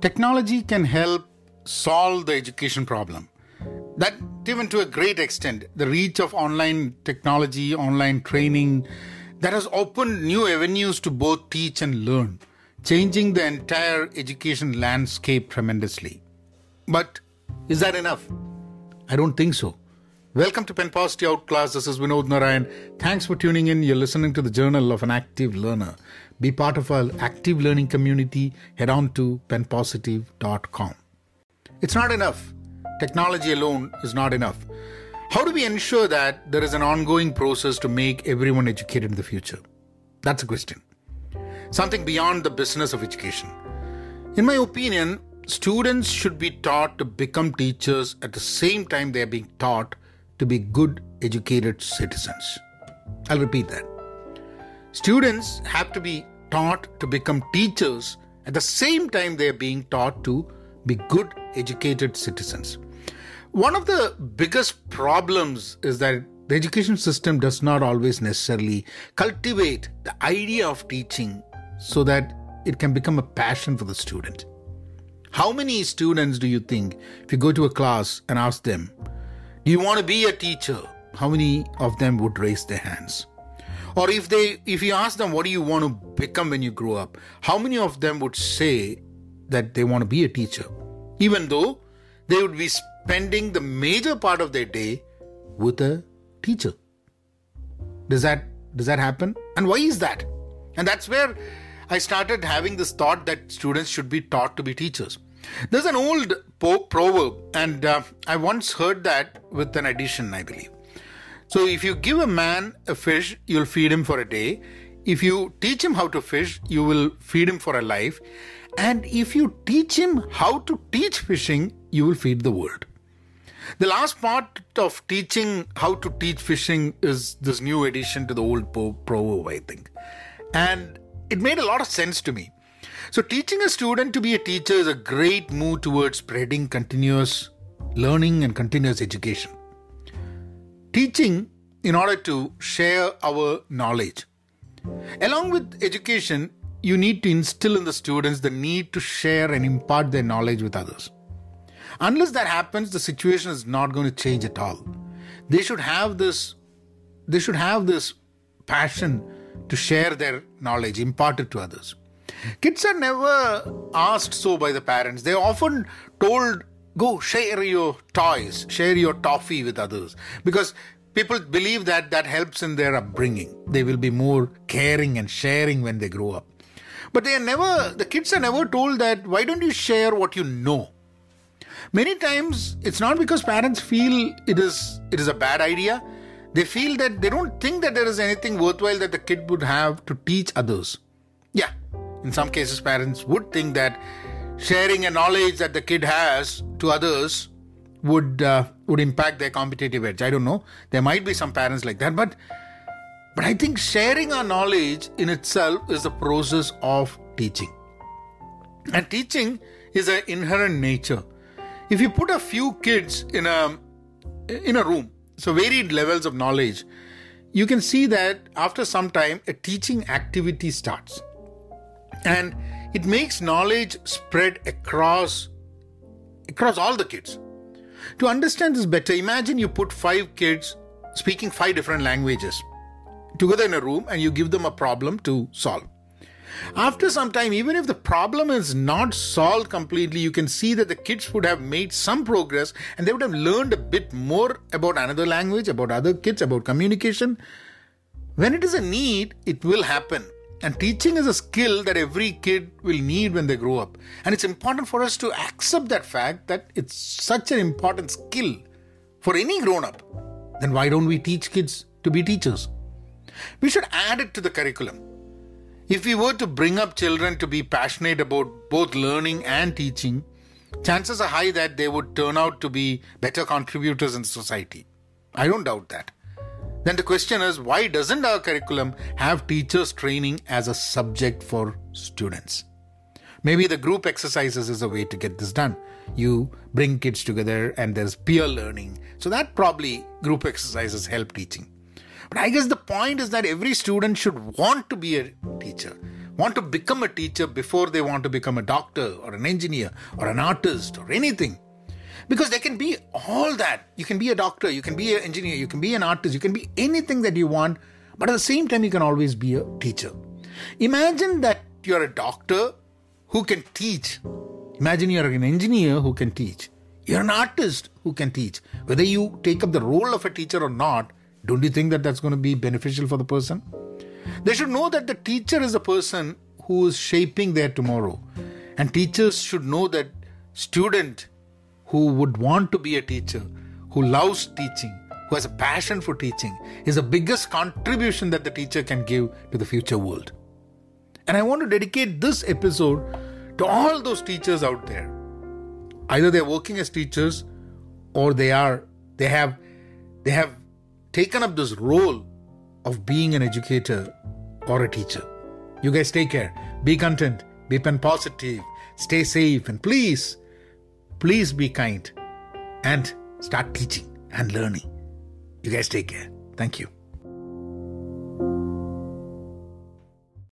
Technology can help solve the education problem. That, even to a great extent, the reach of online technology, online training, that has opened new avenues to both teach and learn, changing the entire education landscape tremendously. But is that enough? I don't think so. Welcome to Pen Positivity Outclass. This is Vinod Narayan. Thanks for tuning in. You're listening to the Journal of an Active Learner. Be part of our active learning community. Head on to penpositive.com. It's not enough. Technology alone is not enough. How do we ensure that there is an ongoing process to make everyone educated in the future? That's a question. Something beyond the business of education. In my opinion, students should be taught to become teachers at the same time they are being taught to be good, educated citizens. I'll repeat that. Students have to be taught to become teachers at the same time they are being taught to be good, educated citizens. One of the biggest problems is that the education system does not always necessarily cultivate the idea of teaching so that it can become a passion for the student. How many students do you think, if you go to a class and ask them, Do you want to be a teacher? How many of them would raise their hands? Or if they if you ask them what do you want to become when you grow up, how many of them would say that they want to be a teacher? Even though they would be spending the major part of their day with a teacher. Does that does that happen? And why is that? And that's where I started having this thought that students should be taught to be teachers. There's an old po- proverb, and uh, I once heard that with an addition, I believe. So, if you give a man a fish, you'll feed him for a day. If you teach him how to fish, you will feed him for a life. And if you teach him how to teach fishing, you will feed the world. The last part of teaching how to teach fishing is this new addition to the old proverb, I think. And it made a lot of sense to me. So, teaching a student to be a teacher is a great move towards spreading continuous learning and continuous education. Teaching in order to share our knowledge. Along with education, you need to instill in the students the need to share and impart their knowledge with others. Unless that happens, the situation is not going to change at all. They should have this they should have this passion to share their knowledge, impart it to others. Kids are never asked so by the parents. They're often told, go share your toys, share your toffee with others. Because people believe that that helps in their upbringing. They will be more caring and sharing when they grow up. But they are never, the kids are never told that, why don't you share what you know? Many times it's not because parents feel it is it is a bad idea. They feel that they don't think that there is anything worthwhile that the kid would have to teach others. Yeah, in some cases, parents would think that sharing a knowledge that the kid has to others would uh, would impact their competitive edge. I don't know. There might be some parents like that, but but I think sharing our knowledge in itself is the process of teaching. And teaching is an inherent nature. If you put a few kids in a in a room, so varied levels of knowledge, you can see that after some time a teaching activity starts and it makes knowledge spread across across all the kids. To understand this better imagine you put five kids speaking five different languages together in a room and you give them a problem to solve. After some time even if the problem is not solved completely you can see that the kids would have made some progress and they would have learned a bit more about another language about other kids about communication. When it is a need it will happen and teaching is a skill that every kid will need when they grow up. And it's important for us to accept that fact that it's such an important skill for any grown up. Then why don't we teach kids to be teachers? We should add it to the curriculum. If we were to bring up children to be passionate about both learning and teaching, chances are high that they would turn out to be better contributors in society. I don't doubt that. Then the question is why doesn't our curriculum have teachers training as a subject for students? Maybe the group exercises is a way to get this done. You bring kids together and there's peer learning. So that probably group exercises help teaching. But I guess the point is that every student should want to be a teacher. want to become a teacher before they want to become a doctor or an engineer or an artist or anything. Because they can be all that. You can be a doctor, you can be an engineer, you can be an artist, you can be anything that you want, but at the same time, you can always be a teacher. Imagine that you're a doctor who can teach. Imagine you're an engineer who can teach. You're an artist who can teach. Whether you take up the role of a teacher or not, don't you think that that's going to be beneficial for the person? They should know that the teacher is a person who is shaping their tomorrow. And teachers should know that student who would want to be a teacher, who loves teaching, who has a passion for teaching, is the biggest contribution that the teacher can give to the future world. And I want to dedicate this episode to all those teachers out there. Either they're working as teachers or they are they have they have taken up this role of being an educator or a teacher. You guys take care. Be content. Be positive. Stay safe. And please, please be kind and start teaching and learning. You guys take care. Thank you.